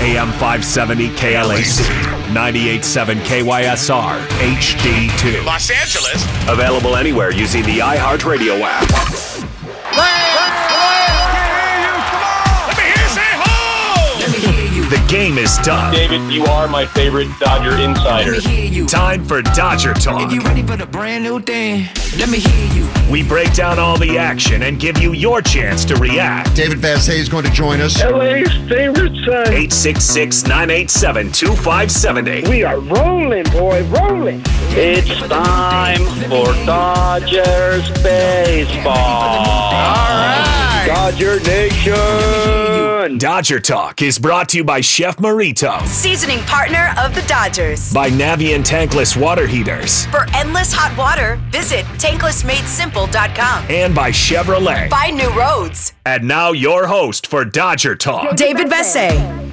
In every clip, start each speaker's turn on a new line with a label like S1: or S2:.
S1: AM 570 KLAC, 98.7 KYSR, HD2.
S2: Los Angeles.
S1: Available anywhere using the iHeartRadio app.
S2: Let
S1: game is done.
S3: David, you are my favorite Dodger insider.
S4: Let me hear you.
S1: Time for Dodger Talk.
S4: If you ready for the brand new thing, let me hear you.
S1: We break down all the action and give you your chance to react.
S5: David Vassegh is going to join us.
S3: LA's favorite son.
S1: 866 987 2570.
S3: We are rolling, boy, rolling. It's time for Dodgers baseball. All right. Dodger Nation.
S1: Dodger Talk is brought to you by Chef Merito,
S6: Seasoning partner of the Dodgers.
S1: by Navien Tankless Water Heaters,
S6: For endless hot water, visit tanklessmadesimple.com.
S1: and by Chevrolet.
S6: Find new roads.
S1: And now your host for Dodger Talk.
S6: David Vassegh.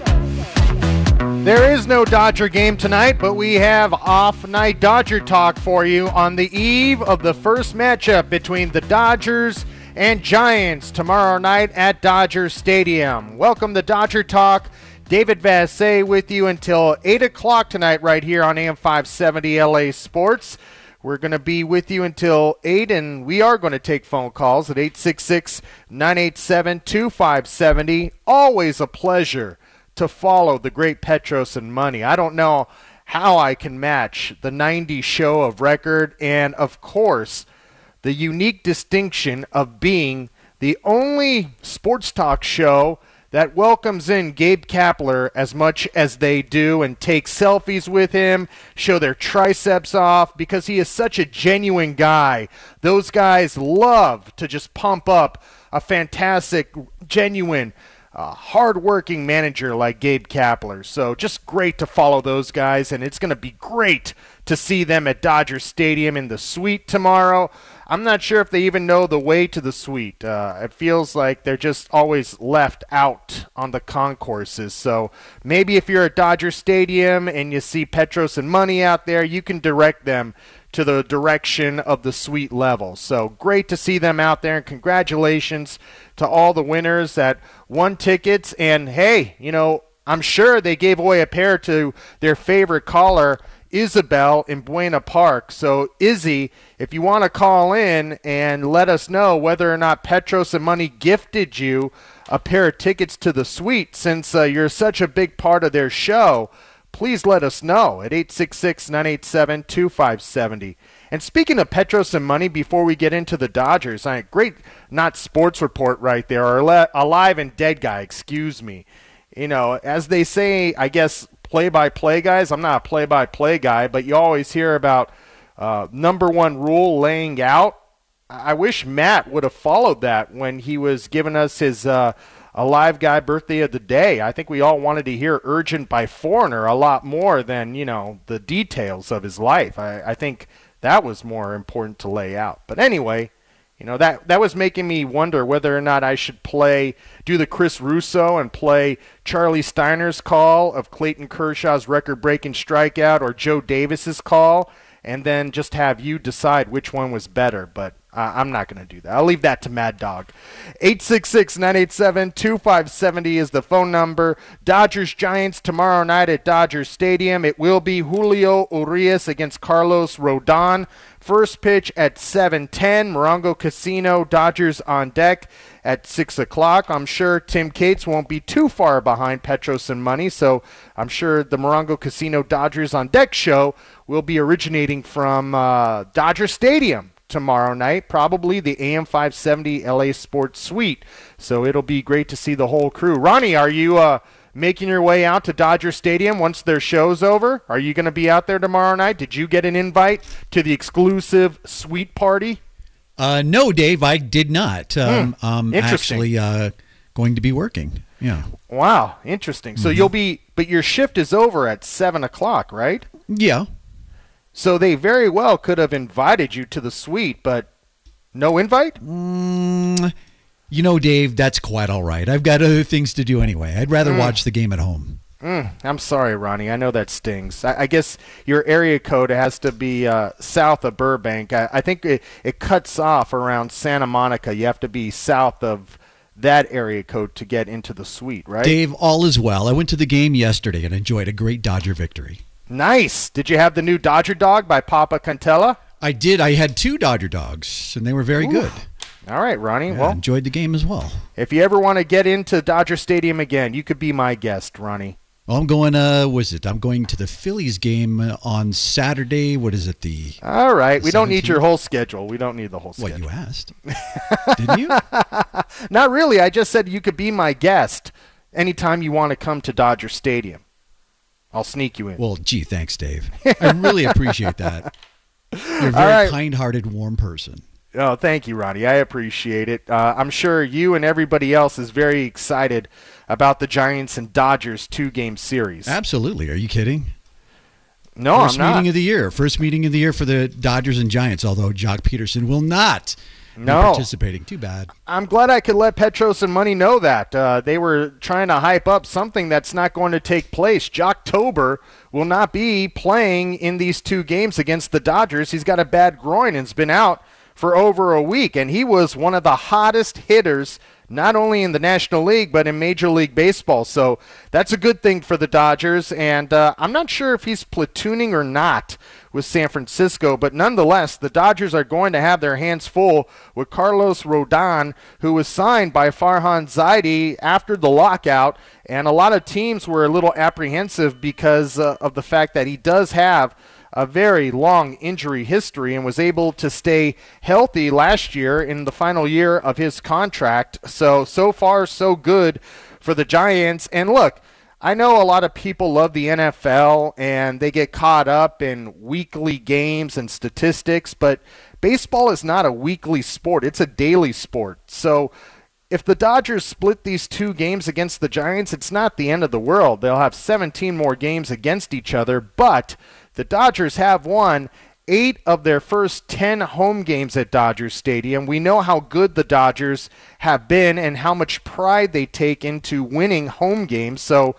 S7: There is no Dodger game tonight, but we have off night Dodger talk for you on the eve of the first matchup between the Dodgers and Giants tomorrow night at Dodger Stadium. Welcome to Dodger Talk. David Vassegh with you until 8 o'clock tonight, right here on AM 570 LA Sports. We're going to be with you until 8, and we are going to take phone calls at 866 987 2570. Always a pleasure to follow the great Petros and Money. I don't know how I can match the 90 show of record and, of course, the unique distinction of being the only sports talk show that welcomes in Gabe Kapler as much as they do and take selfies with him, show their triceps off because he is such a genuine guy. Those guys love to just pump up a fantastic, genuine, uh, hardworking manager like Gabe Kapler. So just great to follow those guys, and it's going to be great to see them at Dodger Stadium in the suite tomorrow. I'm not sure if they even know the way to the suite. Uh, it feels like they're just always left out on the concourses. So maybe if you're at Dodger Stadium and you see Petros and Money out there, you can direct them to the direction of the suite level. So great to see them out there, and congratulations to all the winners that won tickets. And hey, you know, I'm sure they gave away a pair to their favorite caller. Isabel in Buena Park. So, Izzy, if you want to call in and let us know whether or not Petros and Money gifted you a pair of tickets to the suite, since uh, you're such a big part of their show, please let us know at 866 987 2570. And speaking of Petros and Money, before we get into the Dodgers, I great not sports report right there, or alive and dead guy, excuse me. You know, as they say, I guess play-by-play guys. I'm not a play-by-play guy, but you always hear about uh, number one rule laying out. I wish Matt would have followed that when he was giving us his uh, alive guy birthday of the day. I think we all wanted to hear urgent by foreigner a lot more than you know the details of his life. I, I think that was more important to lay out. But anyway, you know that that was making me wonder whether or not I should play do the Chris Russo and play Charlie Steiner's call of Clayton Kershaw's record-breaking strikeout or Joe Davis's call and then just have you decide which one was better, but uh, I'm not going to do that. I'll leave that to Mad Dog. 866-987-2570 is the phone number. Dodgers Giants tomorrow night at Dodgers Stadium. It will be Julio Urias against Carlos Rodon. First pitch at 7:10. Morongo Casino. Dodgers on deck at six o'clock. I'm sure Tim Cates won't be too far behind Petros and Money, so I'm sure the Morongo Casino Dodgers on deck show will be originating from uh, Dodger Stadium tomorrow night, probably the AM 570 LA Sports Suite. So it'll be great to see the whole crew. Ronnie, are you uh, making your way out to Dodger Stadium once their show's over? Are you going to be out there tomorrow night? Did you get an invite to the exclusive suite party?
S8: Uh, no, Dave, I did not. Um, I'm
S7: Hmm.
S8: Actually uh, going to be working. Yeah.
S7: Wow, interesting. So
S8: Mm-hmm.
S7: you'll be, but your shift is over at seven o'clock, right?
S8: Yeah.
S7: So they very well could have invited you to the suite, but no invite.
S8: Mm, you know, Dave, that's quite all right. I've got other things to do anyway. I'd rather
S7: Mm.
S8: watch the game at home.
S7: Mm, I'm sorry, Ronnie. I know that stings. I, I guess your area code has to be uh, south of Burbank. I, I think it, it cuts off around Santa Monica. You have to be south of that area code to get into the suite, right?
S8: Dave, all is well. I went to the game yesterday and enjoyed a great Dodger victory.
S7: Nice. Did you have the new Dodger dog by Papa Cantella?
S8: I did. I had two Dodger dogs, and they were very good.
S7: All right, Ronnie.
S8: Yeah,
S7: well,
S8: enjoyed the game as well.
S7: if you ever want to get into Dodger Stadium again, you could be my guest, Ronnie.
S8: Well, I'm going. Uh, was it? I'm going to the Phillies game on Saturday. What is it? The
S7: All right. We don't need your whole schedule. We don't need the whole schedule.
S8: what you asked? Didn't you?
S7: Not really. I just said you could be my guest anytime you want to come to Dodger Stadium. I'll sneak you in.
S8: Well, gee, thanks, Dave. I really appreciate that. You're a very
S7: right.
S8: kind-hearted, warm person.
S7: Oh, thank you, Ronnie. I appreciate it. Uh, I'm sure you and everybody else is very excited about the Giants and Dodgers two-game series.
S8: Absolutely. Are you kidding?
S7: No,
S8: First
S7: I'm not.
S8: meeting of the year. First meeting of the year for the Dodgers and Giants. Although Joc Pederson will not
S7: No.
S8: participating. Too bad.
S7: I'm glad I could let Petros and Money know that. Uh, they were trying to hype up something that's not going to take place. Joctober will not be playing in these two games against the Dodgers. He's got a bad groin and's been out for over a week, and he was one of the hottest hitters not only in the National League but in Major League Baseball. So that's a good thing for the Dodgers, and uh, I'm not sure if he's platooning or not with San Francisco, but nonetheless, the Dodgers are going to have their hands full with Carlos Rodon, who was signed by Farhan Zaidi after the lockout, and a lot of teams were a little apprehensive because uh, of the fact that he does have a very long injury history and was able to stay healthy last year in the final year of his contract. So, so far, so good for the Giants. And look, I know a lot of people love the NFL and they get caught up in weekly games and statistics, but baseball is not a weekly sport, it's a daily sport. So, if the Dodgers split these two games against the Giants, it's not the end of the world. They'll have 17 more games against each other, but the Dodgers have won eight of their first 10 home games at Dodger Stadium. We know how good the Dodgers have been and how much pride they take into winning home games. So,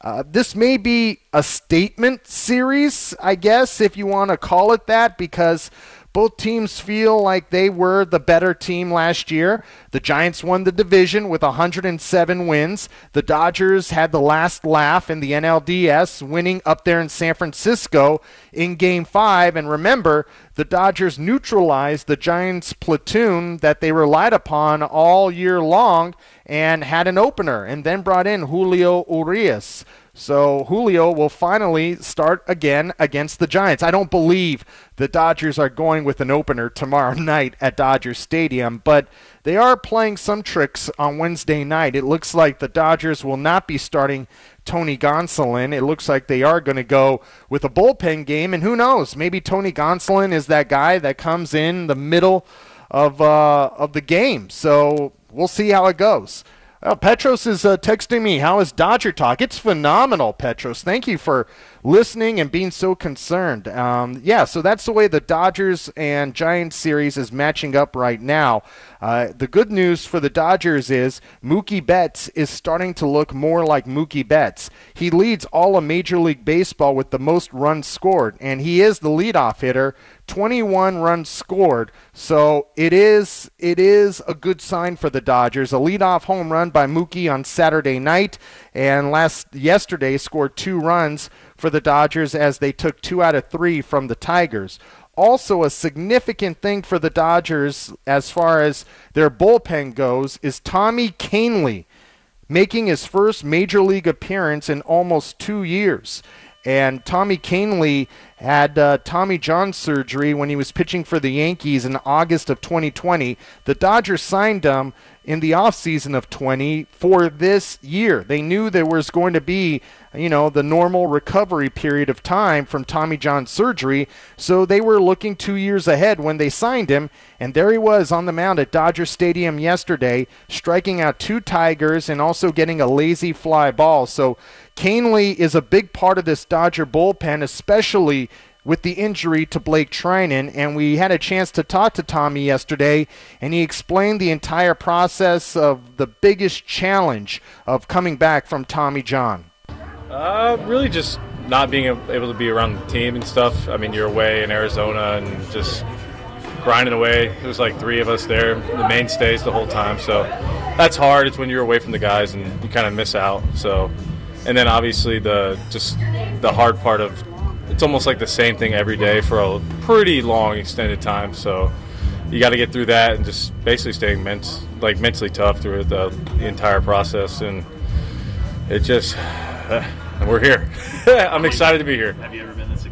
S7: uh, this may be a statement series, I guess, if you want to call it that, because both teams feel like they were the better team last year. The Giants won the division with 107 wins. The Dodgers had the last laugh in the NLDS, winning up there in San Francisco in Game 5. And remember, the Dodgers neutralized the Giants' platoon that they relied upon all year long and had an opener, and then brought in Julio Urias. So Julio will finally start again against the Giants. I don't believe the Dodgers are going with an opener tomorrow night at Dodger Stadium, but they are playing some tricks on Wednesday night. It looks like the Dodgers will not be starting Tony Gonsolin. It looks like they are going to go with a bullpen game, and who knows? Maybe Tony Gonsolin is that guy that comes in the middle of uh, of the game. So we'll see how it goes. Well, Petros is uh, texting me. How is Dodger talk? It's phenomenal, Petros. Thank you for listening and being so concerned. Um, yeah, so that's the way the Dodgers and Giants series is matching up right now. Uh, the good news for the Dodgers is Mookie Betts is starting to look more like Mookie Betts. He leads all of Major League Baseball with the most runs scored, and he is the leadoff hitter. 21 runs scored. So it is it is a good sign for the Dodgers. A leadoff home run by Mookie on Saturday night, and last yesterday scored two runs for the Dodgers as they took two out of three from the Tigers. Also, a significant thing for the Dodgers as far as their bullpen goes is Tommy Kahnle making his first major league appearance in almost two years. And Tommy Kahnle had uh, Tommy John surgery when he was pitching for the Yankees in August of 2020. The Dodgers signed him in the offseason of 20 for this year. They knew there was going to be, you know, the normal recovery period of time from Tommy John surgery, so they were looking 2 years ahead when they signed him, and there he was on the mound at Dodger Stadium yesterday, striking out two Tigers and also getting a lazy fly ball. So Kahnle is a big part of this Dodger bullpen, especially with the injury to Blake Treinen, and we had a chance to talk to Tommy yesterday, and he explained the entire process of the biggest challenge of coming back from Tommy John.
S9: Uh, really just not being able to be around the team and stuff. I mean, you're away in Arizona and just grinding away. There was like three of us there, the mainstays the whole time. So that's hard. It's when you're away from the guys and you kind of miss out. So, and then obviously the just the hard part of it's almost like the same thing every day for a pretty long extended time. So you got to get through that and just basically staying ment- like mentally tough through the, the entire process. And it just, uh, we're here. I'm excited to be here. Have you ever been this?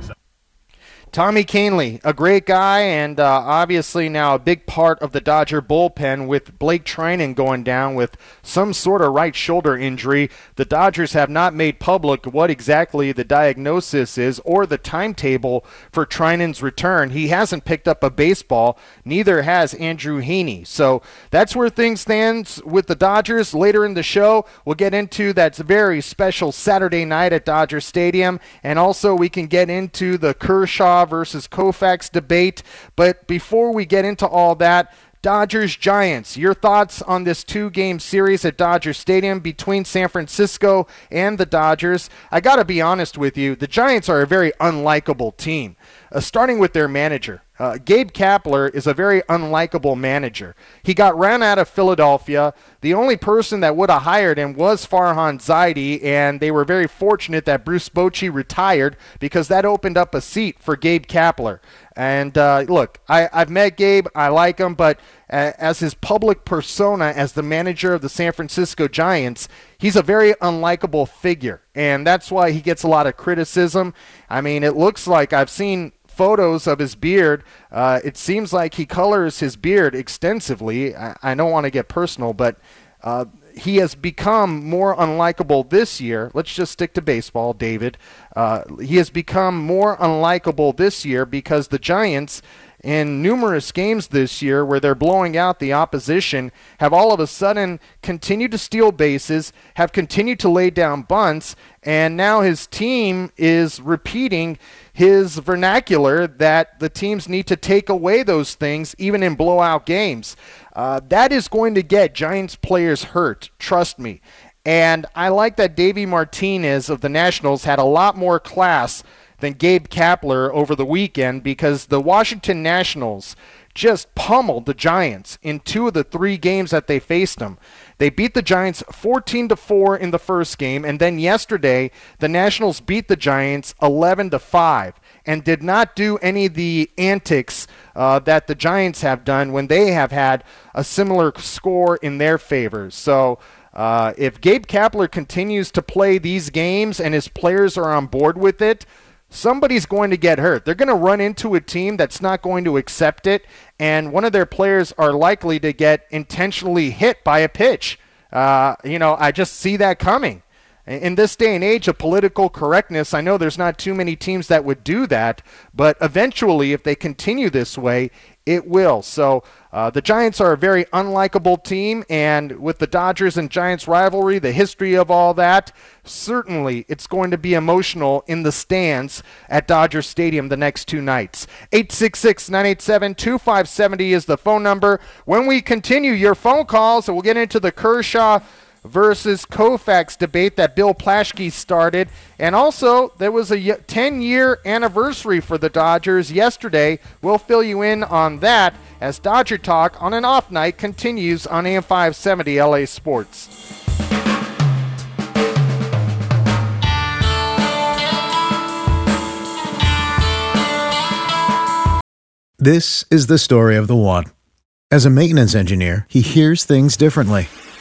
S7: Tommy Kahnle, a great guy, and uh, obviously now a big part of the Dodger bullpen with Blake Treinen going down with some sort of right shoulder injury. The Dodgers have not made public what exactly the diagnosis is or the timetable for Treinen's return. He hasn't picked up a baseball, neither has Andrew Heaney. So that's where things stand with the Dodgers. Later in the show, we'll get into that very special Saturday night at Dodger Stadium, and also we can get into the Kershaw versus Koufax debate. But before we get into all that, Dodgers Giants, your thoughts on this two game series at Dodger Stadium between San Francisco and the Dodgers? I got to be honest with you, the Giants are a very unlikable team, uh, starting with their manager. Uh, Gabe Kapler is a very unlikable manager. He got ran out of Philadelphia. The only person that would have hired him was Farhan Zaidi, and they were very fortunate that Bruce Bochy retired because that opened up a seat for Gabe Kapler. And uh, look, I, I've met Gabe. I like him, but uh, as his public persona, as the manager of the San Francisco Giants, he's a very unlikable figure. And that's why he gets a lot of criticism. I mean, it looks like I've seen photos of his beard. Uh, it seems like he colors his beard extensively. I, I don't want to get personal, but uh, he has become more unlikable this year. Let's just stick to baseball, David. Uh, he has become more unlikable this year because the Giants, in numerous games this year where they're blowing out the opposition, have all of a sudden continued to steal bases, have continued to lay down bunts, and now his team is repeating his vernacular that the teams need to take away those things even in blowout games. Uh, that is going to get Giants players hurt, trust me. And I like that Davey Martinez of the Nationals had a lot more class than Gabe Kapler over the weekend because the Washington Nationals just pummeled the Giants in two of the three games that they faced them. They beat the Giants 14 to 4 in the first game and then yesterday the Nationals beat the Giants 11 to 5 and did not do any of the antics uh, that the Giants have done when they have had a similar score in their favor. So uh, if Gabe Kapler continues to play these games and his players are on board with it, somebody's going to get hurt. They're going to run into a team that's not going to accept it, and one of their players are likely to get intentionally hit by a pitch. Uh, you know, I just see that coming. In this day and age of political correctness, I know there's not too many teams that would do that, but eventually, if they continue this way, it will. So uh, the Giants are a very unlikable team, and with the Dodgers and Giants rivalry, the history of all that, certainly it's going to be emotional in the stands at Dodger Stadium the next two nights. 866 987 2570 is the phone number. When we continue your phone calls, we'll get into the Kershaw versus Koufax debate that Bill Plaschke started. And also, there was a 10 year anniversary for the Dodgers yesterday. We'll fill you in on that as Dodger Talk on an off night continues on AM 570 LA Sports.
S10: This is the story of the one. As a maintenance engineer, he hears things differently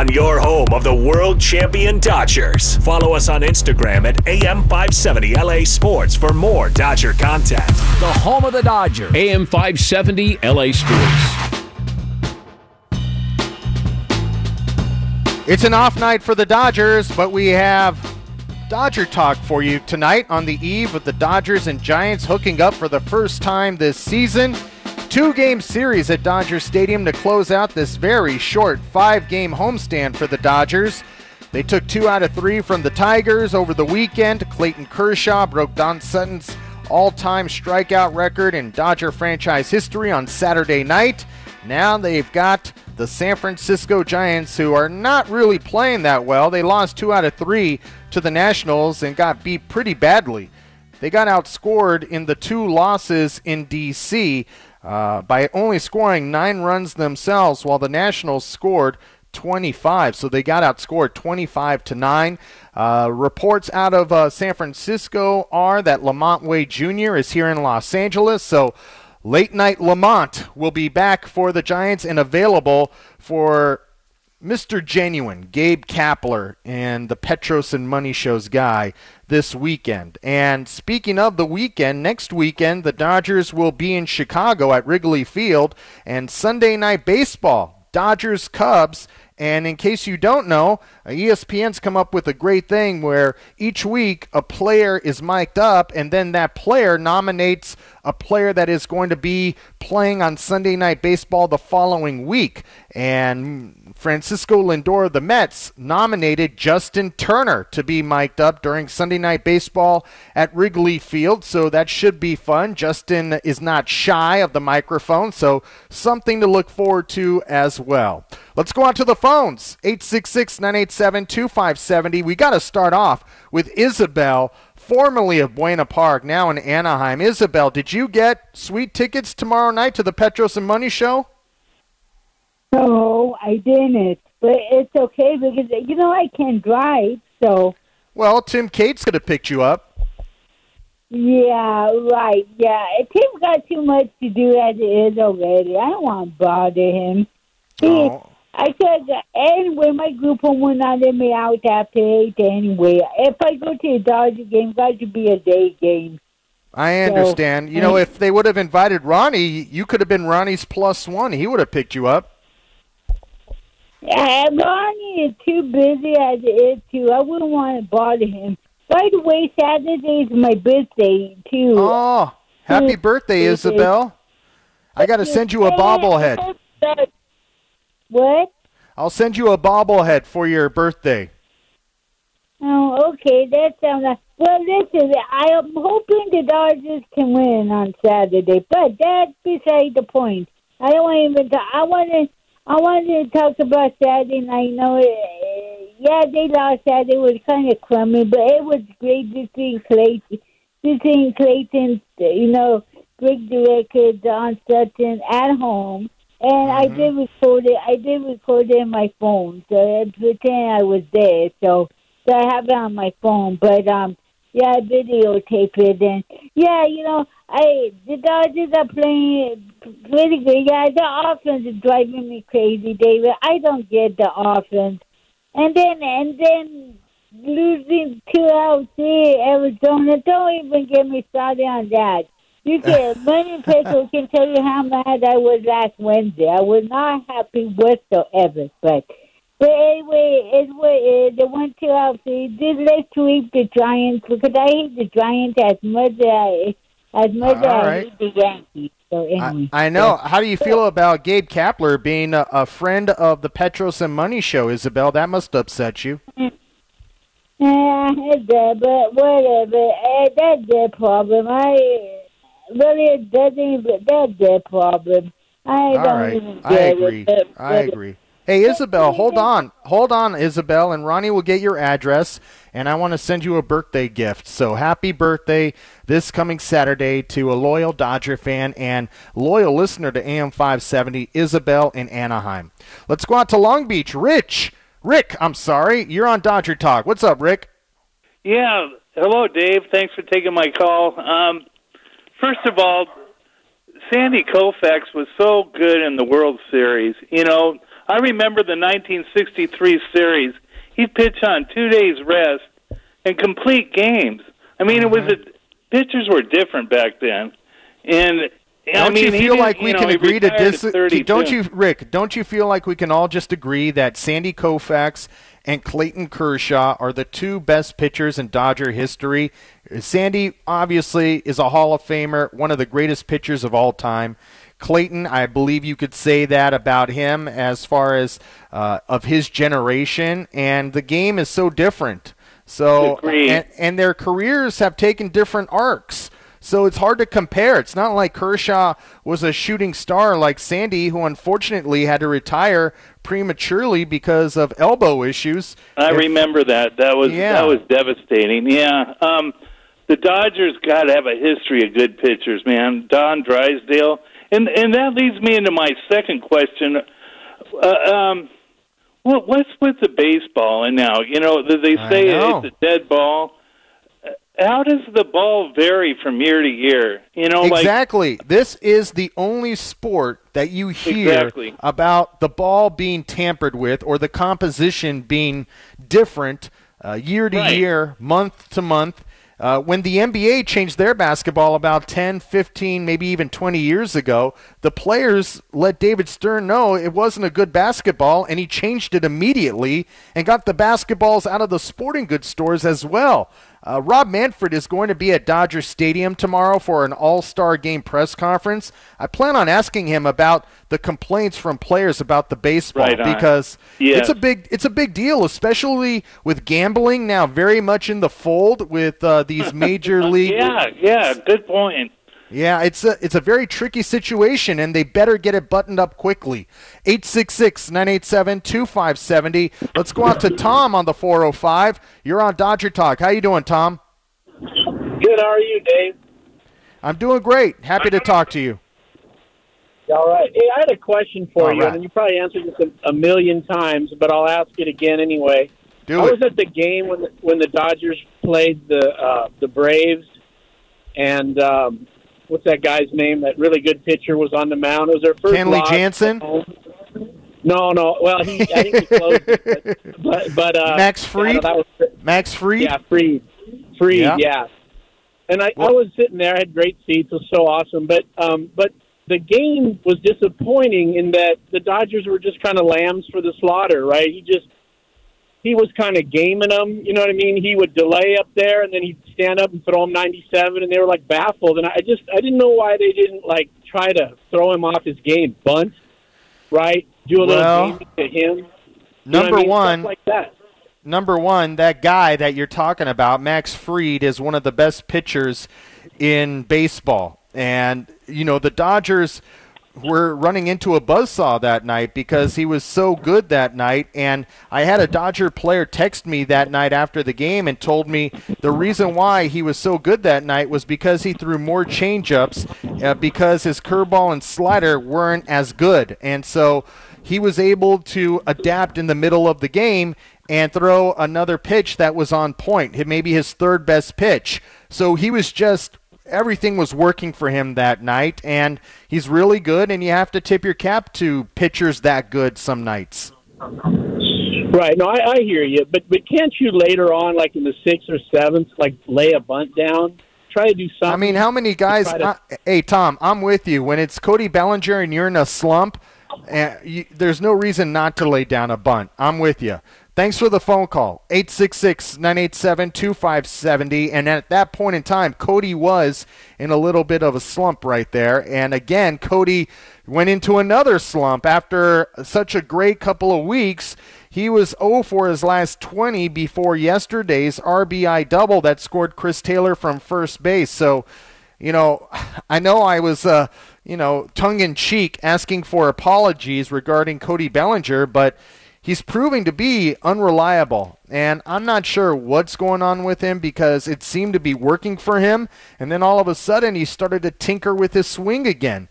S1: On your home of the world champion Dodgers. Follow us on Instagram at AM570LA Sports for more Dodger content.
S11: The home of the Dodgers. AM 570 LA Sports.
S7: It's an off night for the Dodgers, but we have Dodger talk for you tonight on the eve of the Dodgers and Giants hooking up for the first time this season. Two game series at Dodger Stadium to close out this very short five game homestand for the Dodgers. They took two out of three from the Tigers over the weekend. Clayton Kershaw broke Don Sutton's all time strikeout record in Dodger franchise history on Saturday night. Now they've got the San Francisco Giants, who are not really playing that well. They lost two out of three to the Nationals and got beat pretty badly. They got outscored in the two losses in D.C. Uh, by only scoring nine runs themselves, while the Nationals scored 25. So they got outscored 25 to 9. Uh, reports out of uh, San Francisco are that LaMonte Wade Jr. is here in Los Angeles. So late night LaMonte will be back for the Giants and available for Mr. Genuine, Gabe Kapler, and the Petros and Money Shows guy this weekend. And speaking of the weekend, next weekend, the Dodgers will be in Chicago at Wrigley Field, and Sunday night baseball, Dodgers Cubs. And in case you don't know, ESPN's come up with a great thing where each week a player is mic'd up, and then that player nominates a player that is going to be playing on Sunday Night Baseball the following week. And Francisco Lindor of the Mets nominated Justin Turner to be mic'd up during Sunday Night Baseball at Wrigley Field, so that should be fun. Justin is not shy of the microphone, so something to look forward to as well. Let's go on to the phones 866 987 2570. We got to start off with Isabel formerly of Buena Park, now in Anaheim. Isabel, did you get sweet tickets tomorrow night to the Petros and Money Show?
S12: No, I didn't. But it's okay because you know I can't drive, so.
S7: Well, Tim Cates could have picked you up.
S12: Yeah, right. Yeah, Tim got too much to do as it is already. I don't want to bother him. He,
S7: Oh.
S12: I said anyway, my group home will not let me out after eight anyway. If I go to a Dodger game, got to be a day game.
S7: I
S12: So,
S7: understand. You know, if they would have invited Ronnie, you could have been Ronnie's plus one. He would have picked you up.
S12: Uh, Ronnie is too busy as it is too. I wouldn't want to bother him. By the way, Saturday is my birthday too.
S7: Oh, happy birthday, Isabel. I got to send you a bobblehead.
S12: What?
S7: I'll send you a bobblehead for your birthday.
S12: Oh, okay. That sounds like. Well, This is. I am hoping the Dodgers can win on Saturday, but that's beside the point. I don't want even. To, I want to. I wanted to talk about Saturday night. know. uh, yeah, they lost Saturday. It was kind of crummy, but it was great to see Clayton. To see Clayton, you know, break the record on Sutton at home. And I did record it. I did record it in my phone, so I pretend I was there. So, so I have it on my phone. But um, yeah, I videotape it, and yeah, you know, I the Dodgers are playing pretty good. Yeah, the offense is driving me crazy, David. I don't get the offense, and then and then losing two out here, Arizona. Don't even get me started on that. You can many people can tell you how mad I was last Wednesday. I was not happy whatsoever, but. But anyway, it's what it is. They went to. They did let's sweep the Giants because I hate the Giants as much as I as much as
S7: All
S12: I hate the Yankees. So anyway,
S7: I know. How do you feel about Gabe Kapler being a, a friend of the Petros and Money Show, Isabel? That must upset you.
S12: Yeah, it's there, but whatever. Eh, that's their problem. I really it doesn't even. That's their problem. I
S7: All
S12: don't
S7: right.
S12: even
S7: I agree.
S12: it.
S7: I agree. Hey, Isabel, hold on. Hold on, Isabel, and Ronnie will get your address, and I want to send you a birthday gift. So happy birthday this coming Saturday to a loyal Dodger fan and loyal listener to AM 570, Isabel in Anaheim. Let's go out to Long Beach. Rich. Rick, I'm sorry. You're on Dodger Talk. What's up, Rick?
S13: Yeah. Hello, Dave. Thanks for taking my call. Um, first of all, Sandy Koufax was so good in the World Series. You know, I remember the 1963 series. He'd pitch on two days rest and complete games. I mean, it was mm-hmm. a, pitchers were different back then, and
S7: don't
S13: I mean,
S7: you feel like we
S13: you know,
S7: can agree to dis? Don't you, Rick? Don't you feel like we can all just agree that Sandy Koufax and Clayton Kershaw are the two best pitchers in Dodger history? Sandy obviously is a Hall of Famer, one of the greatest pitchers of all time. Clayton, I believe you could say that about him as far as uh, of his generation, and the game is so different. So and, and their careers have taken different arcs. So it's hard to compare. It's not like Kershaw was a shooting star like Sandy, who unfortunately had to retire prematurely because of elbow issues.
S13: I
S7: If-
S13: remember that. That was
S7: Yeah.
S13: that was devastating. Yeah. Um, the Dodgers got to have a history of good pitchers, man. Don Drysdale, and and that leads me into my second question. Uh, um, what what's with the baseball and now? You know, they say
S7: know.
S13: it's a dead ball. How does the ball vary from year to year? You know, like
S7: exactly. this is the only sport that you hear
S13: Exactly.
S7: about the ball being tampered with or the composition being different uh, year to
S13: Right.
S7: year, month to month. Uh, when the NBA changed their basketball about 10, 15, maybe even 20 years ago, the players let David Stern know it wasn't a good basketball, and he changed it immediately and got the basketballs out of the sporting goods stores as well. Uh, Rob Manfred is going to be at Dodger Stadium tomorrow for an All Star Game press conference. I plan on asking him about the complaints from players about the baseball
S13: Right
S7: because
S13: Yes.
S7: it's a big it's a big deal, especially with gambling now very much in the fold with uh, these major league.
S13: yeah, yeah, good point.
S7: Yeah, it's a it's a very tricky situation, and they better get it buttoned up quickly. 866-987-2570. Let's go out to Tom on the 405. You're on Dodger Talk. How you doing, Tom?
S14: Good. How are you, Dave?
S7: I'm doing great. Happy to talk to you.
S14: All right. Hey, I had a question for
S7: All
S14: you,
S7: right.
S14: and you probably answered this a, a million times, but I'll ask it again anyway.
S7: Do
S14: I
S7: it.
S14: was at the game when the, when the Dodgers played the uh, the Braves, and um, what's that guy's name? That really good pitcher was on the mound. It was their first.
S7: Kenley Jansen?
S14: No, no. Well, he I think he closed it, but but, but uh,
S7: Max Fried?
S14: that was
S7: Max Fried?
S14: yeah, Fried. Fried,
S7: Yeah.
S14: yeah. And I, I was sitting there, I had great seats, it was so awesome. But um but the game was disappointing in that the Dodgers were just kind of lambs for the slaughter, right? He just he was kind of gaming them, you know what I mean? He would delay up there and then he'd stand up and throw him 97 and they were like baffled and I just I didn't know why they didn't like try to throw him off his game, bunt, right? Do a little
S7: Well,
S14: gaming to him. You what I
S7: Number
S14: mean? Stuff
S7: one,
S14: like that.
S7: number one, that guy that you're talking about, Max Fried, is one of the best pitchers in baseball. And, you know, the Dodgers were running into a buzzsaw that night because he was so good that night. And I had a Dodger player text me that night after the game and told me the reason why he was so good that night was because he threw more changeups uh, because his curveball and slider weren't as good. And so he was able to adapt in the middle of the game and throw another pitch that was on point, maybe his third best pitch. So he was just everything was working for him that night, and he's really good. And you have to tip your cap to pitchers that good some nights.
S14: Right. No, I, I hear you, but but can't you later on, like in the sixth or seventh, like lay a bunt down, try to do something?
S7: I mean, how many guys?
S14: try to-
S7: uh, hey, Tom, I'm with you. When it's Cody Bellinger and you're in a slump, uh, you, there's no reason not to lay down a bunt. I'm with you. Thanks for the phone call. 866 987 2570. And at that point in time, Cody was in a little bit of a slump right there. And again, Cody went into another slump after such a great couple of weeks. He was 0 for his last 20 before yesterday's RBI double that scored Chris Taylor from first base. So, you know, I know I was, uh, you know, tongue in cheek, asking for apologies regarding Cody Bellinger, but he's proving to be unreliable. And I'm not sure what's going on with him because it seemed to be working for him. And then all of a sudden, he started to tinker with his swing again.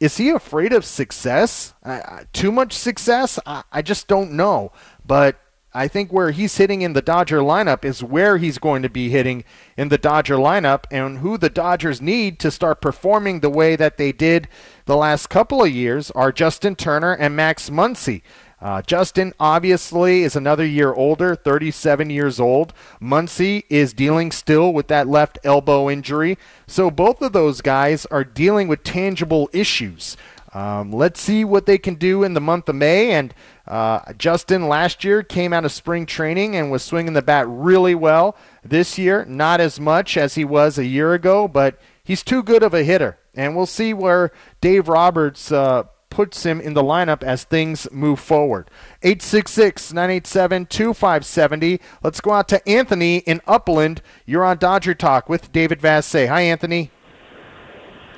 S7: Is he afraid of success? Uh, too much success? I, I just don't know. But I think where he's hitting in the Dodger lineup is where he's going to be hitting in the Dodger lineup and who the Dodgers need to start performing the way that they did the last couple of years are Justin Turner and Max Muncy. Uh, Justin obviously is another year older, 37 years old. Muncy is dealing still with that left elbow injury. So both of those guys are dealing with tangible issues. Um, let's see what they can do in the month of May. And uh, Justin last year came out of spring training and was swinging the bat really well. This year, not as much as he was a year ago, but he's too good of a hitter. And we'll see where Dave Roberts uh, puts him in the lineup as things move forward. 866 987 2570. Let's go out to Anthony in Upland. You're on Dodger Talk with David Vassegh. Hi, Anthony.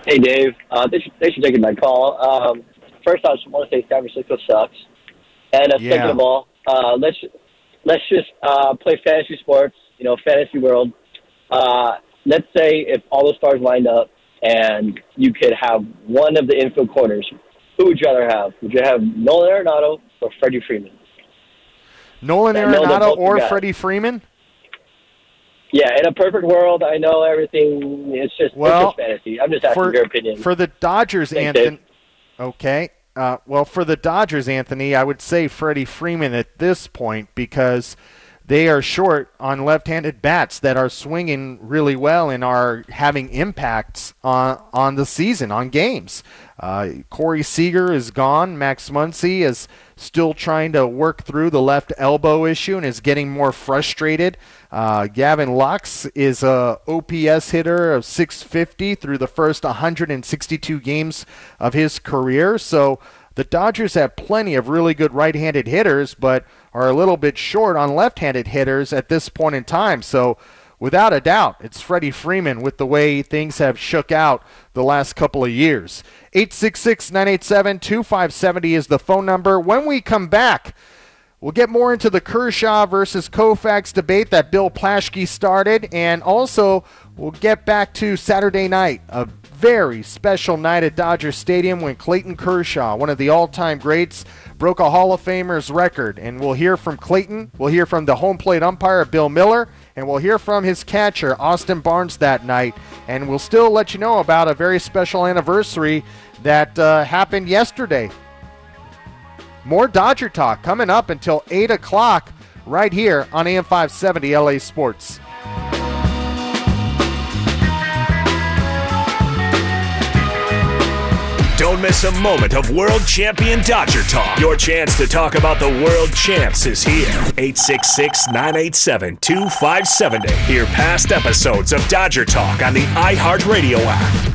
S15: Hey, Dave. Uh, thanks, thanks for taking my call. Um, first, I just want to say San Francisco sucks. And uh,
S7: Yeah.
S15: second of all, uh, let's let's just uh, play fantasy sports. You know, fantasy world. Uh, let's say if all the stars lined up and you could have one of the infield corners, who would you rather have? Would you have Nolan Arenado or Freddie Freeman?
S7: Nolan Arenado or. Freddie Freeman?
S15: Yeah, in a perfect world, I know everything. It's just,
S7: Well,
S15: it's just fantasy. I'm just asking
S7: for,
S15: your opinion.
S7: For the Dodgers,
S15: Thanks,
S7: Anthony. Okay. Uh, well, for the Dodgers, Anthony, I would say Freddie Freeman at this point because they are short on left-handed bats that are swinging really well and are having impacts on on the season, on games. Uh, Corey Seager is gone. Max Muncy is still trying to work through the left elbow issue and is getting more frustrated. Uh, Gavin Lux is a OPS hitter of 650 through the first 162 games of his career. So the Dodgers have plenty of really good right-handed hitters, but are a little bit short on left-handed hitters at this point in time. So without a doubt, it's Freddie Freeman with the way things have shook out the last couple of years. 866-987-2570 is the phone number. When we come back, We'll get more into the Kershaw versus Koufax debate that Bill Plaschke started, and also we'll get back to Saturday night, a very special night at Dodger Stadium when Clayton Kershaw, one of the all-time greats, broke a Hall of Famer's record. And we'll hear from Clayton, we'll hear from the home plate umpire Bill Miller, and we'll hear from his catcher Austin Barnes that night. And we'll still let you know about a very special anniversary that uh, happened yesterday more Dodger talk coming up until 8 o'clock right here on AM 570 LA Sports.
S1: Don't miss a moment of world champion Dodger talk. Your chance to talk about the world champs is here. 866 987 2570. Hear past episodes of Dodger Talk on the iHeartRadio app.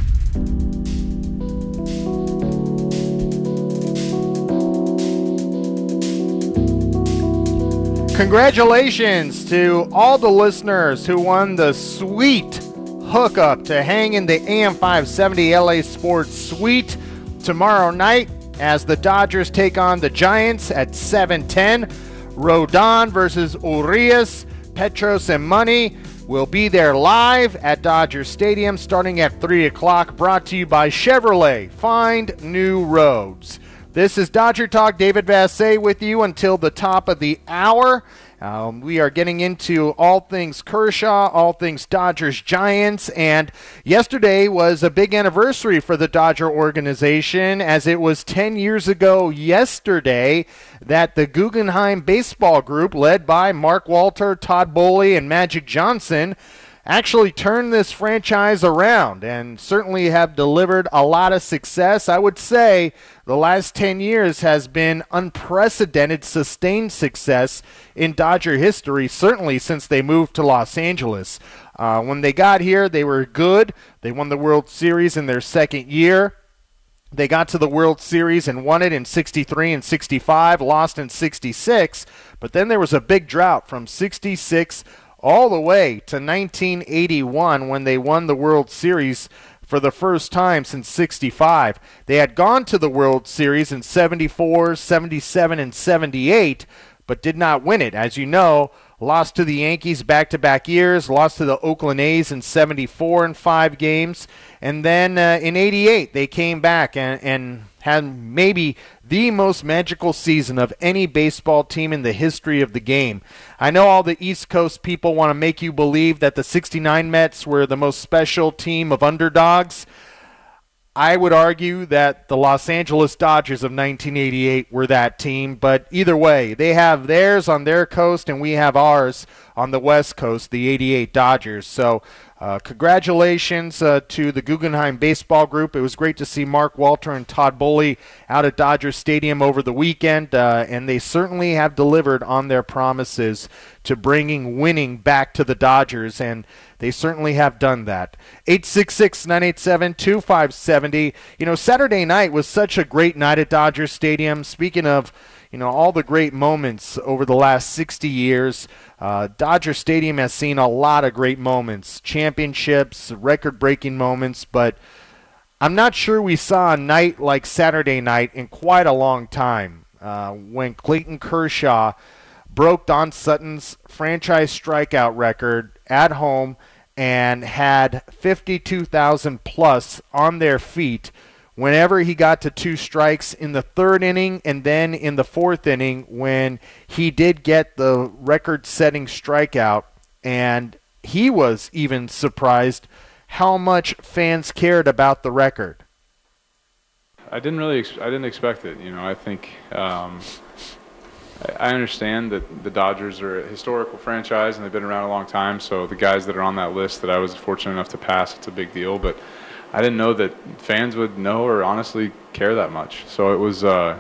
S7: Congratulations to all the listeners who won the sweet hookup to hang in the AM 570 LA Sports Suite tomorrow night as the Dodgers take on the Giants at 7:10. Rodon versus Urias, Petros and Money will be there live at Dodger Stadium starting at 3 o'clock. Brought to you by Chevrolet. Find new roads. This is Dodger Talk. David Vassegh with you until the top of the hour. Um, we are getting into all things Kershaw, all things Dodgers Giants, and yesterday was a big anniversary for the Dodger organization as it was 10 years ago yesterday that the Guggenheim Baseball Group, led by Mark Walter, Todd Boehly, and Magic Johnson, actually turned this franchise around and certainly have delivered a lot of success. I would say the last 10 years has been unprecedented, sustained success in Dodger history, certainly since they moved to Los Angeles. Uh, when they got here, they were good. They won the World Series in their second year. They got to the World Series and won it in 63 and 65, lost in 66, but then there was a big drought from 66 all the way to 1981 when they won the World Series for the first time since 65. They had gone to the World Series in 74, 77, and 78, but did not win it. As you know, lost to the Yankees back to back years, lost to the Oakland A's in 74 in five games, and then uh, in 88 they came back and, and had maybe the most magical season of any baseball team in the history of the game. I know all the East Coast people want to make you believe that the 69 Mets were the most special team of underdogs. I would argue that the Los Angeles Dodgers of 1988 were that team, but either way, they have theirs on their coast and we have ours on the West Coast, the 88 Dodgers. So uh, congratulations uh, to the Guggenheim Baseball Group. It was great to see Mark Walter and Todd Boehly out at Dodger Stadium over the weekend, uh, and they certainly have delivered on their promises to bringing winning back to the Dodgers, and they certainly have done that. 866 987 2570. You know, Saturday night was such a great night at Dodger Stadium. Speaking of you know all the great moments over the last 60 years. Uh, Dodger Stadium has seen a lot of great moments, championships, record-breaking moments, but I'm not sure we saw a night like Saturday night in quite a long time. Uh, when Clayton Kershaw broke Don Sutton's franchise strikeout record at home and had 52,000 plus on their feet whenever he got to two strikes in the third inning and then in the fourth inning when he did get the record setting strikeout and he was even surprised how much fans cared about the record
S16: i didn't really ex- i didn't expect it you know i think um, I understand that the Dodgers are a historical franchise and they've been around a long time. So the guys that are on that list that I was fortunate enough to pass, it's a big deal. But I didn't know that fans would know or honestly care that much. So it was uh,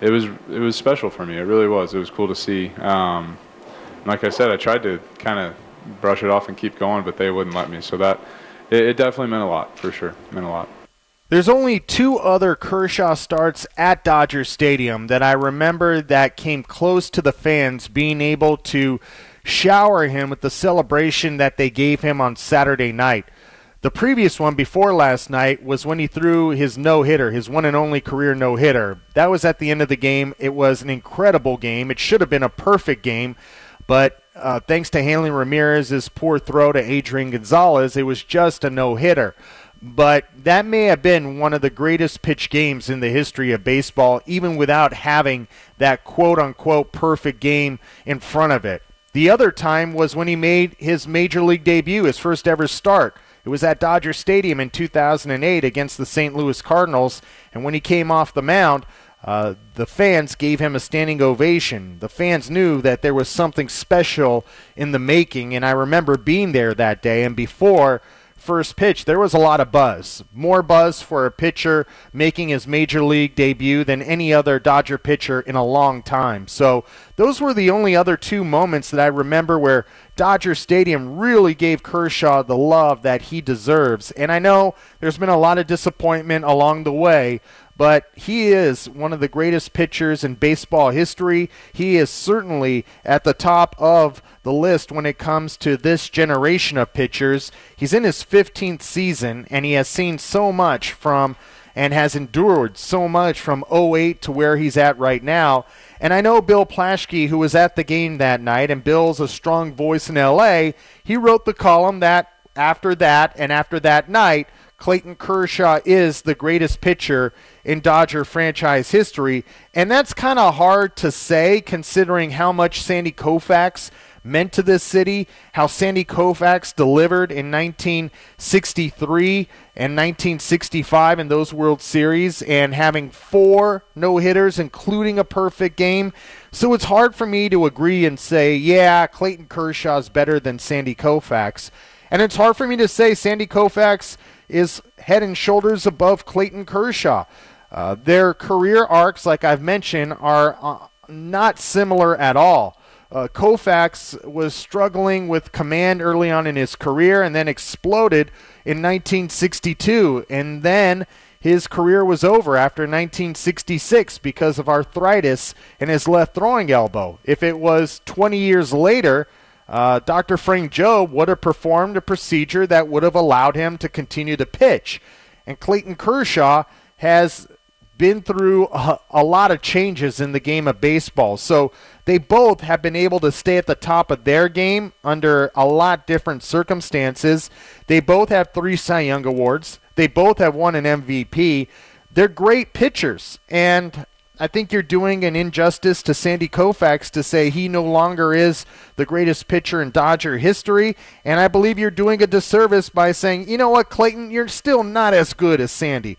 S16: it was it was special for me. It really was. It was cool to see. Um, like I said, I tried to kind of brush it off and keep going, but they wouldn't let me. So that it, it definitely meant a lot for sure. It meant a lot.
S7: There's only two other Kershaw starts at Dodger Stadium that I remember that came close to the fans being able to shower him with the celebration that they gave him on Saturday night. The previous one before last night was when he threw his no hitter, his one and only career no hitter. That was at the end of the game. It was an incredible game. It should have been a perfect game, but uh, thanks to Hanley Ramirez's poor throw to Adrian Gonzalez, it was just a no hitter. But that may have been one of the greatest pitch games in the history of baseball, even without having that quote unquote perfect game in front of it. The other time was when he made his major league debut, his first ever start. It was at Dodger Stadium in 2008 against the St. Louis Cardinals, and when he came off the mound, uh, the fans gave him a standing ovation. The fans knew that there was something special in the making, and I remember being there that day. And before first pitch, there was a lot of buzz. More buzz for a pitcher making his major league debut than any other Dodger pitcher in a long time. So those were the only other two moments that I remember where Dodger Stadium really gave Kershaw the love that he deserves. And I know there's been a lot of disappointment along the way, but he is one of the greatest pitchers in baseball history. He is certainly at the top of the list when it comes to this generation of pitchers. He's in his 15th season, and he has seen so much from and has endured so much from 08 to where he's at right now. And I know Bill Plaschke, who was at the game that night, and Bill's a strong voice in LA, he wrote the column that after that and after that night, Clayton Kershaw is the greatest pitcher in Dodger franchise history. And that's kind of hard to say considering how much Sandy Koufax meant to this city, how Sandy Koufax delivered in 1963 and 1965 in those World Series, and having four no hitters, including a perfect game. So it's hard for me to agree and say, yeah, Clayton Kershaw's better than Sandy Koufax. And it's hard for me to say Sandy Koufax is head and shoulders above Clayton Kershaw. Uh, their career arcs, like I've mentioned, are uh, not similar at all. Uh, Koufax was struggling with command early on in his career and then exploded in 1962. And then his career was over after 1966 because of arthritis in his left throwing elbow. If it was 20 years later, uh, Dr. Frank Jobe would have performed a procedure that would have allowed him to continue to pitch. And Clayton Kershaw has been through a, a, lot of changes in the game of baseball. So they both have been able to stay at the top of their game under a lot different circumstances. They both have three Cy Young awards. They both have won an MVP. They're great pitchers. And I think you're doing an injustice to Sandy Koufax to say he no longer is the greatest pitcher in Dodger history. And I believe you're doing a disservice by saying, you know what, Clayton, you're still not as good as Sandy.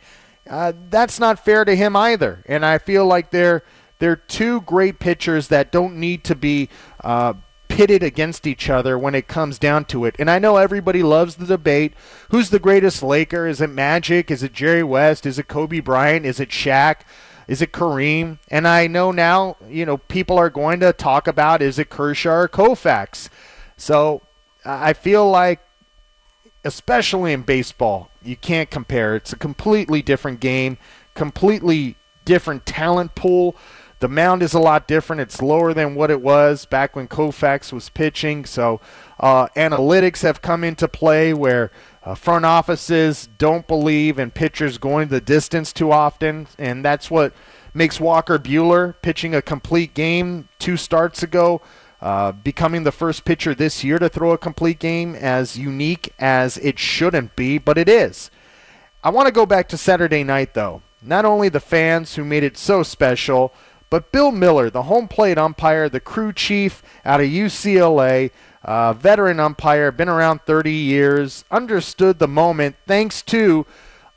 S7: Uh, that's not fair to him either. And I feel like they're they're two great pitchers that don't need to be uh, pitted against each other when it comes down to it. And I know everybody loves the debate: who's the greatest Laker? Is it Magic? Is it Jerry West? Is it Kobe Bryant? Is it Shaq? Is it Kareem? And I know now, you know, people are going to talk about is it Kershaw or Koufax. So I feel like, especially in baseball, you can't compare. It's a completely different game, completely different talent pool. The mound is a lot different. It's lower than what it was back when Koufax was pitching. So uh, analytics have come into play where uh, front offices don't believe in pitchers going the distance too often, and that's what makes Walker Buehler pitching a complete game two starts ago, uh, becoming the first pitcher this year to throw a complete game as unique as it shouldn't be, but it is. I want to go back to Saturday night, though. Not only the fans who made it so special, but Bill Miller, the home plate umpire, the crew chief out of UCLA, uh, veteran umpire, been around 30 years, understood the moment thanks to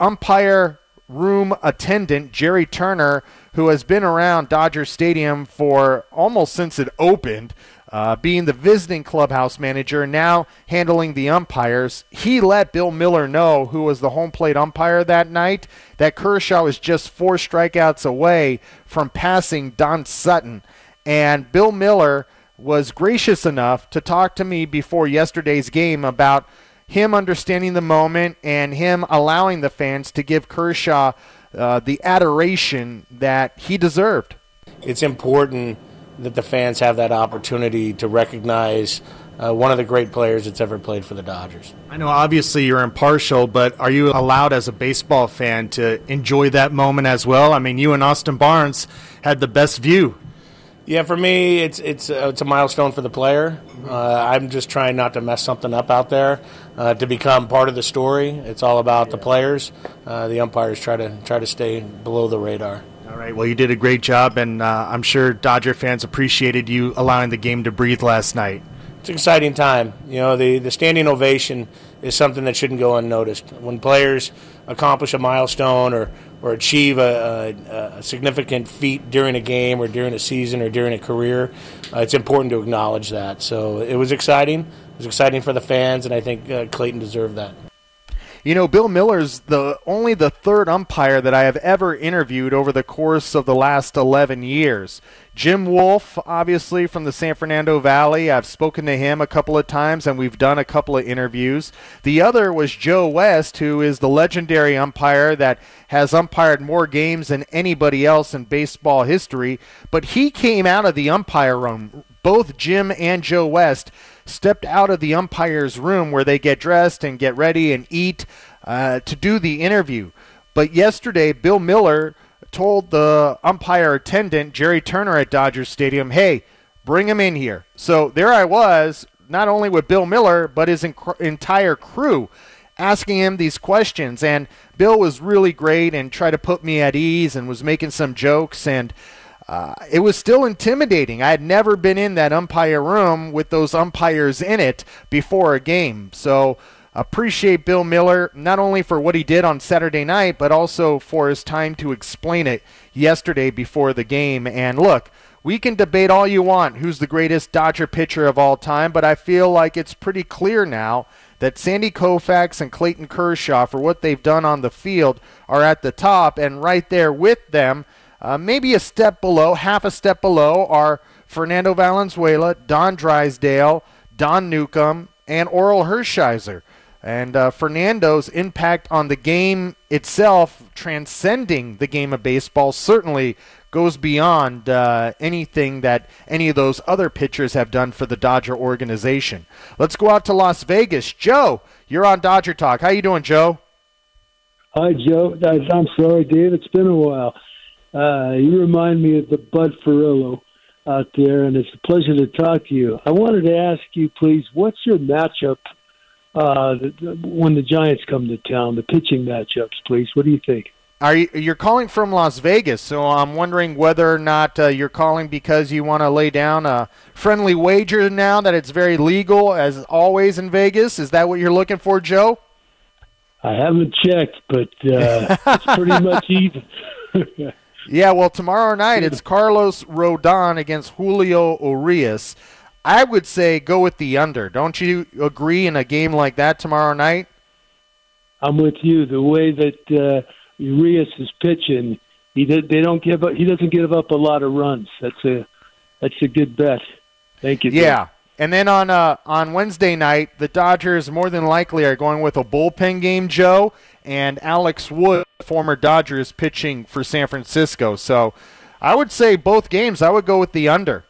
S7: umpire room attendant Jerry Turner, who has been around Dodger Stadium for almost since it opened, uh, being the visiting clubhouse manager, now handling the umpires. He let Bill Miller know, who was the home plate umpire that night, that Kershaw was just four strikeouts away from passing Don Sutton. And Bill Miller was gracious enough to talk to me before yesterday's game about him understanding the moment and him allowing the fans to give Kershaw uh, the adoration that he deserved.
S17: It's important that the fans have that opportunity to recognize uh, one of the great players that's ever played for the Dodgers.
S7: I know obviously you're impartial, but are you allowed as a baseball fan to enjoy that moment as well? I mean, you and Austin Barnes had the best view
S17: yeah, for me, it's it's uh, it's a milestone for the player. Uh, I'm just trying not to mess something up out there uh, to become part of the story. It's all about the players. Uh, the umpires try to try to stay below the radar.
S7: All right. Well, you did a great job, and uh, I'm sure Dodger fans appreciated you allowing the game to breathe last night.
S17: It's an exciting time. You know, the the standing ovation is something that shouldn't go unnoticed. When players accomplish a milestone or or achieve a, a, a, significant feat during a game or during a season or during a career, uh, it's important to acknowledge that. So it was exciting. It was exciting for the fans, and I think uh, Clayton deserved that.
S7: You know, Bill Miller's the only the third umpire that I have ever interviewed over the course of the last 11 years. Jim Wolf, obviously from the San Fernando Valley, I've spoken to him a couple of times and we've done a couple of interviews. The other was Joe West, who is the legendary umpire that has umpired more games than anybody else in baseball history, but he came out of the umpire room. Both Jim and Joe West stepped out of the umpire's room where they get dressed and get ready and eat uh, to do the interview. But yesterday, Bill Miller told the umpire attendant, Jerry Turner at Dodgers Stadium, hey, bring him in here. So there I was, not only with Bill Miller, but his entire crew asking him these questions. And Bill was really great and tried to put me at ease and was making some jokes. And uh, it was still intimidating. I had never been in that umpire room with those umpires in it before a game. So appreciate Bill Miller not only for what he did on Saturday night, but also for his time to explain it yesterday before the game. And look, we can debate all you want who's the greatest Dodger pitcher of all time, but I feel like it's pretty clear now that Sandy Koufax and Clayton Kershaw, for what they've done on the field, are at the top, and right there with them uh, maybe a step below, half a step below, are Fernando Valenzuela, Don Drysdale, Don Newcombe, and Orel Hershiser. And uh, Fernando's impact on the game itself, transcending the game of baseball, certainly goes beyond uh, anything that any of those other pitchers have done for the Dodger organization. Let's go out to Las Vegas. Joe, you're on Dodger Talk. How you doing, Joe?
S18: Hi, Joe. I'm sorry, Dave. It's been a while. Uh, you remind me of the Bud Furillo out there, and it's a pleasure to talk to you. I wanted to ask you, please, what's your matchup uh, when the Giants come to town? The pitching matchups, please. What do you think?
S7: Are you, you're calling from Las Vegas, so I'm wondering whether or not uh, you're calling because you want to lay down a friendly wager now that it's very legal, as always in Vegas. Is that what you're looking for, Joe?
S18: I haven't checked, but uh, it's pretty much even.
S7: yeah, well, tomorrow night it's Carlos Rodon against Julio Urias. I would say go with the under. Don't you agree in a game like that tomorrow night?
S18: I'm with you. The way that uh, Urias is pitching, he did, they don't give up, he doesn't give up a lot of runs. That's a that's a good bet. Thank you.
S7: Yeah. And then on uh, on Wednesday night, the Dodgers more than likely are going with a bullpen game, Joe, and Alex Wood, former Dodgers, pitching for San Francisco. So I would say both games, I would go with the under.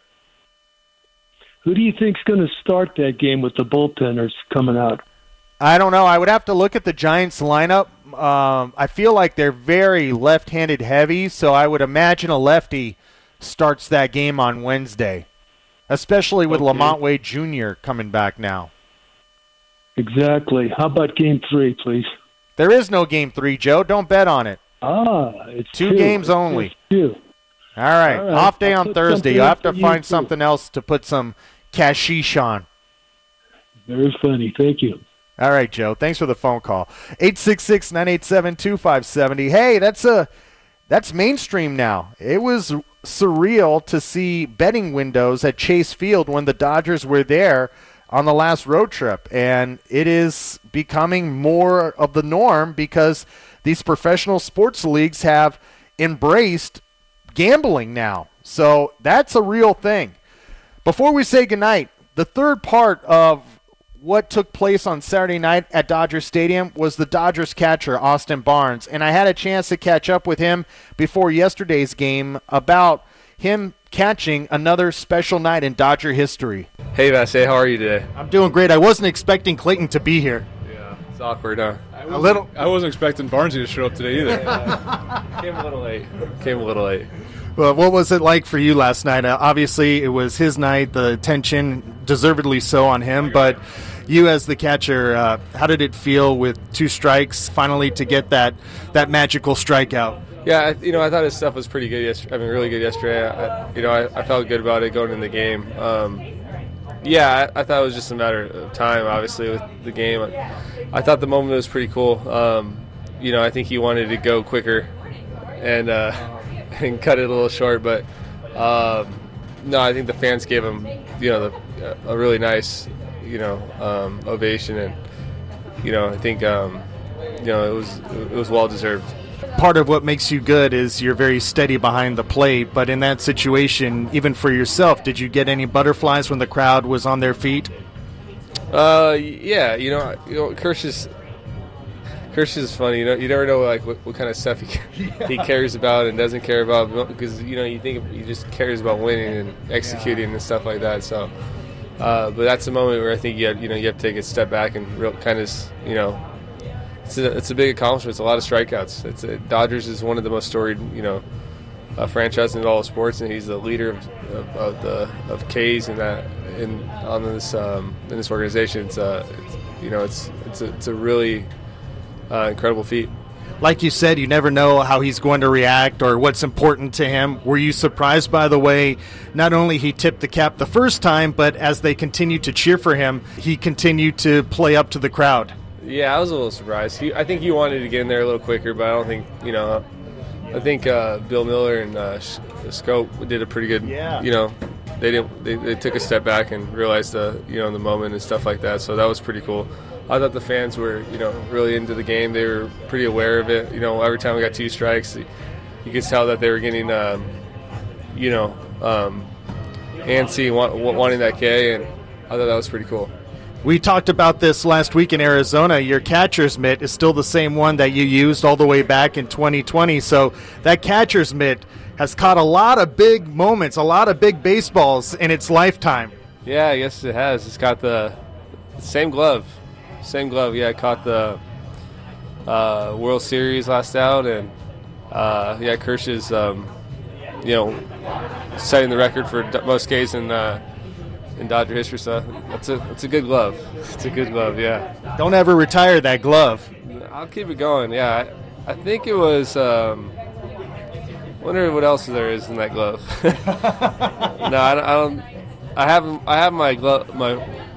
S18: Who do you think's going to start that game with the bullpenners coming out?
S7: I don't know. I would have to look at the Giants lineup. Um, I feel like they're very left-handed heavy, so I would imagine a lefty starts that game on Wednesday, especially with
S18: Okay.
S7: LaMonte Wade Jr. coming back now.
S18: Exactly. How about game three, please?
S7: There is no game three, Joe. Don't bet on it.
S18: Ah, it's
S7: Two
S18: two.
S7: games only.
S18: Two.
S7: All right.
S18: All right.
S7: Off day
S18: I'll
S7: on Thursday. You'll have to
S18: you,
S7: find
S18: too.
S7: something else to put some cashish on.
S18: Very funny. Thank you.
S7: All right, Joe. Thanks for the phone call. 866-987-2570. Hey, that's a that's mainstream now. It was surreal to see betting windows at Chase Field when the Dodgers were there on the last road trip and it is becoming more of the norm because these professional sports leagues have embraced gambling now. So that's a real thing. Before we say goodnight, the third part of what took place on Saturday night at Dodger Stadium was the Dodgers catcher, Austin Barnes. And I had a chance to catch up with him before yesterday's game about him catching another special night in Dodger history.
S19: Hey, Vasse, how are you today?
S7: I'm doing great. I wasn't expecting Clayton to be here.
S19: Yeah, it's awkward, huh?
S16: A little. I wasn't expecting Barnesy to show up today either.
S19: Came a little late. Came a little late.
S7: Well, what was it like for you last night? Uh, obviously, it was his night, the attention deservedly so on him, but you as the catcher, uh, how did it feel with two strikes finally to get that, that magical strikeout?
S19: Yeah, I, you know, I thought his stuff was pretty good. Yesterday. I mean, really good yesterday. I, you know, I, I felt good about it going in the game. Um, yeah, I, thought it was just a matter of time. Obviously, with the game, I, I thought the moment was pretty cool. Um, you know, I think he wanted to go quicker and uh, and cut it a little short, but um, no, I think the fans gave him, you know, the, a really nice, you know, um, ovation, and you know, I think, um, you know, it was it was well deserved.
S7: Part of what makes you good is you're very steady behind the plate, but in that situation, even for yourself, did you get any butterflies when the crowd was on their feet?
S19: Uh, yeah, you know, you know, Kersh is Kersh is funny. You know, you never know like what, what kind of stuff he he cares about and doesn't care about because you know you think he just cares about winning and executing and stuff like that. So, uh, but that's the moment where I think you have, you know you have to take a step back and real kind of you know. It's a, it's a big accomplishment. It's a lot of strikeouts. It's a, Dodgers is one of the most storied, you know, uh, franchise in all sports, and he's the leader of, of, of the of K's in that in on this um, in this organization. It's, uh, it's you know it's it's a, it's a really uh, incredible feat.
S7: Like you said, you never know how he's going to react or what's important to him. Were you surprised by the way not only he tipped the cap the first time, but as they continued to cheer for him, he continued to play up to the crowd?
S19: Yeah, I was a little surprised. He, I think he wanted to get in there a little quicker, but I don't think you know. I think uh, Bill Miller and uh, Sh- Scope did a pretty good.
S7: Yeah.
S19: You know, they didn't. They, they took a step back and realized the you know the moment and stuff like that. So that was pretty cool. I thought the fans were you know really into the game. They were pretty aware of it. You know, every time we got two strikes, you could tell that they were getting um, you know um, antsy, wa- wa- wanting that K, and I thought that was pretty cool.
S7: We talked about this last week in Arizona. Your catcher's mitt is still the same one that you used all the way back in 2020. So that catcher's mitt has caught a lot of big moments, a lot of big baseballs in its lifetime.
S19: Yeah, I guess it has. It's got the same glove. Same glove. Yeah, I caught the uh, World Series last out, and uh, yeah, Kersh is, um, you know, setting the record for most Ks in uh, in Dodger history. So that's a that's a good glove. It's a good glove. Yeah.
S7: Don't ever retire that glove.
S19: I'll keep it going. Yeah, I, I think it was. Um, wonder what else there is in that glove. no, I don't, I don't. I have I have my glove my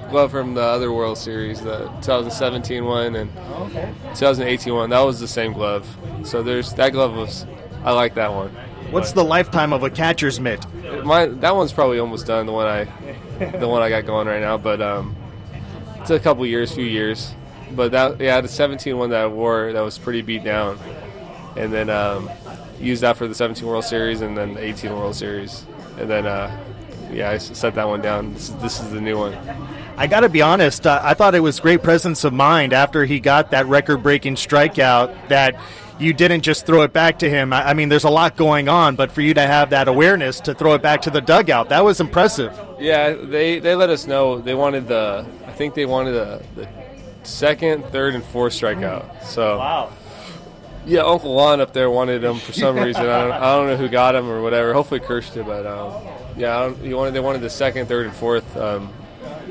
S19: glove from the other World Series, the 2017 one and
S7: okay.
S19: 2018 one. That was the same glove. So there's that glove was. I like that one.
S7: What's the lifetime of a catcher's mitt?
S19: My that one's probably almost done. The one I, the one I got going right now, but um, it's a couple years, few years. But that yeah, the 17 one that I wore that was pretty beat down, and then um, used that for the 17 World Series and then the 18 World Series, and then uh, yeah, I set that one down. This is, this is the new one.
S7: I got to be honest. Uh, I thought it was great presence of mind after he got that record-breaking strikeout that you didn't just throw it back to him. I, I mean, there's a lot going on, but for you to have that awareness to throw it back to the dugout, that was impressive.
S19: Yeah, they they let us know they wanted the. I think they wanted the, the second, third, and fourth strikeout. So
S7: wow.
S19: Yeah, Uncle Lon up there wanted him for some reason. I don't, I don't know who got him or whatever. Hopefully Kersh did, but um, yeah, he wanted they wanted the second, third, and fourth um,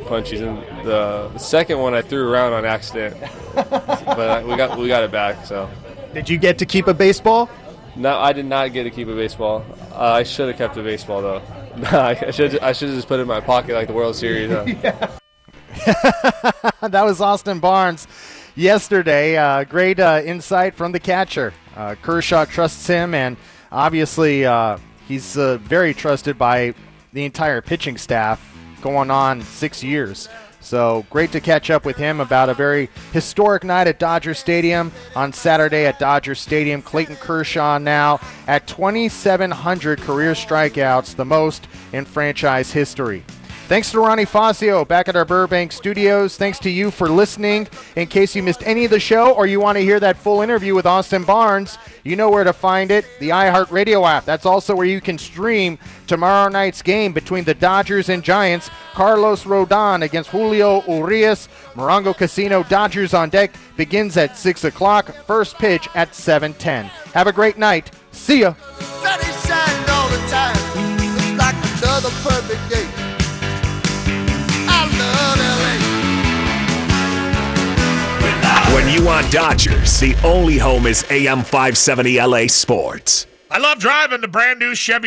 S19: punches, and the, the, second one I threw around on accident, but we got we got it back. So,
S7: did you get to keep a baseball?
S19: No, I did not get to keep a baseball. Uh, I should have kept a baseball though. I should I should have just put it in my pocket like the World Series. Huh?
S7: that was Austin Barnes yesterday. Uh, great uh, insight from the catcher. Uh, Kershaw trusts him, and obviously uh, he's uh, very trusted by the entire pitching staff going on six years. So great to catch up with him about a very historic night at Dodger Stadium on Saturday at Dodger Stadium. Clayton Kershaw now at 2,700 career strikeouts, the most in franchise history. Thanks to Ronnie Fazio back at our Burbank studios. Thanks to you for listening. In case you missed any of the show or you want to hear that full interview with Austin Barnes, you know where to find it the iHeartRadio app. That's also where you can stream tomorrow night's game between the Dodgers and Giants. Carlos Rodon against Julio Urias. Morongo Casino Dodgers on deck begins at 6 o'clock. First pitch at 7:10. Have a great night. See ya.
S1: You want Dodgers, the only home is AM 570 LA Sports.
S2: I love driving the brand new Chevy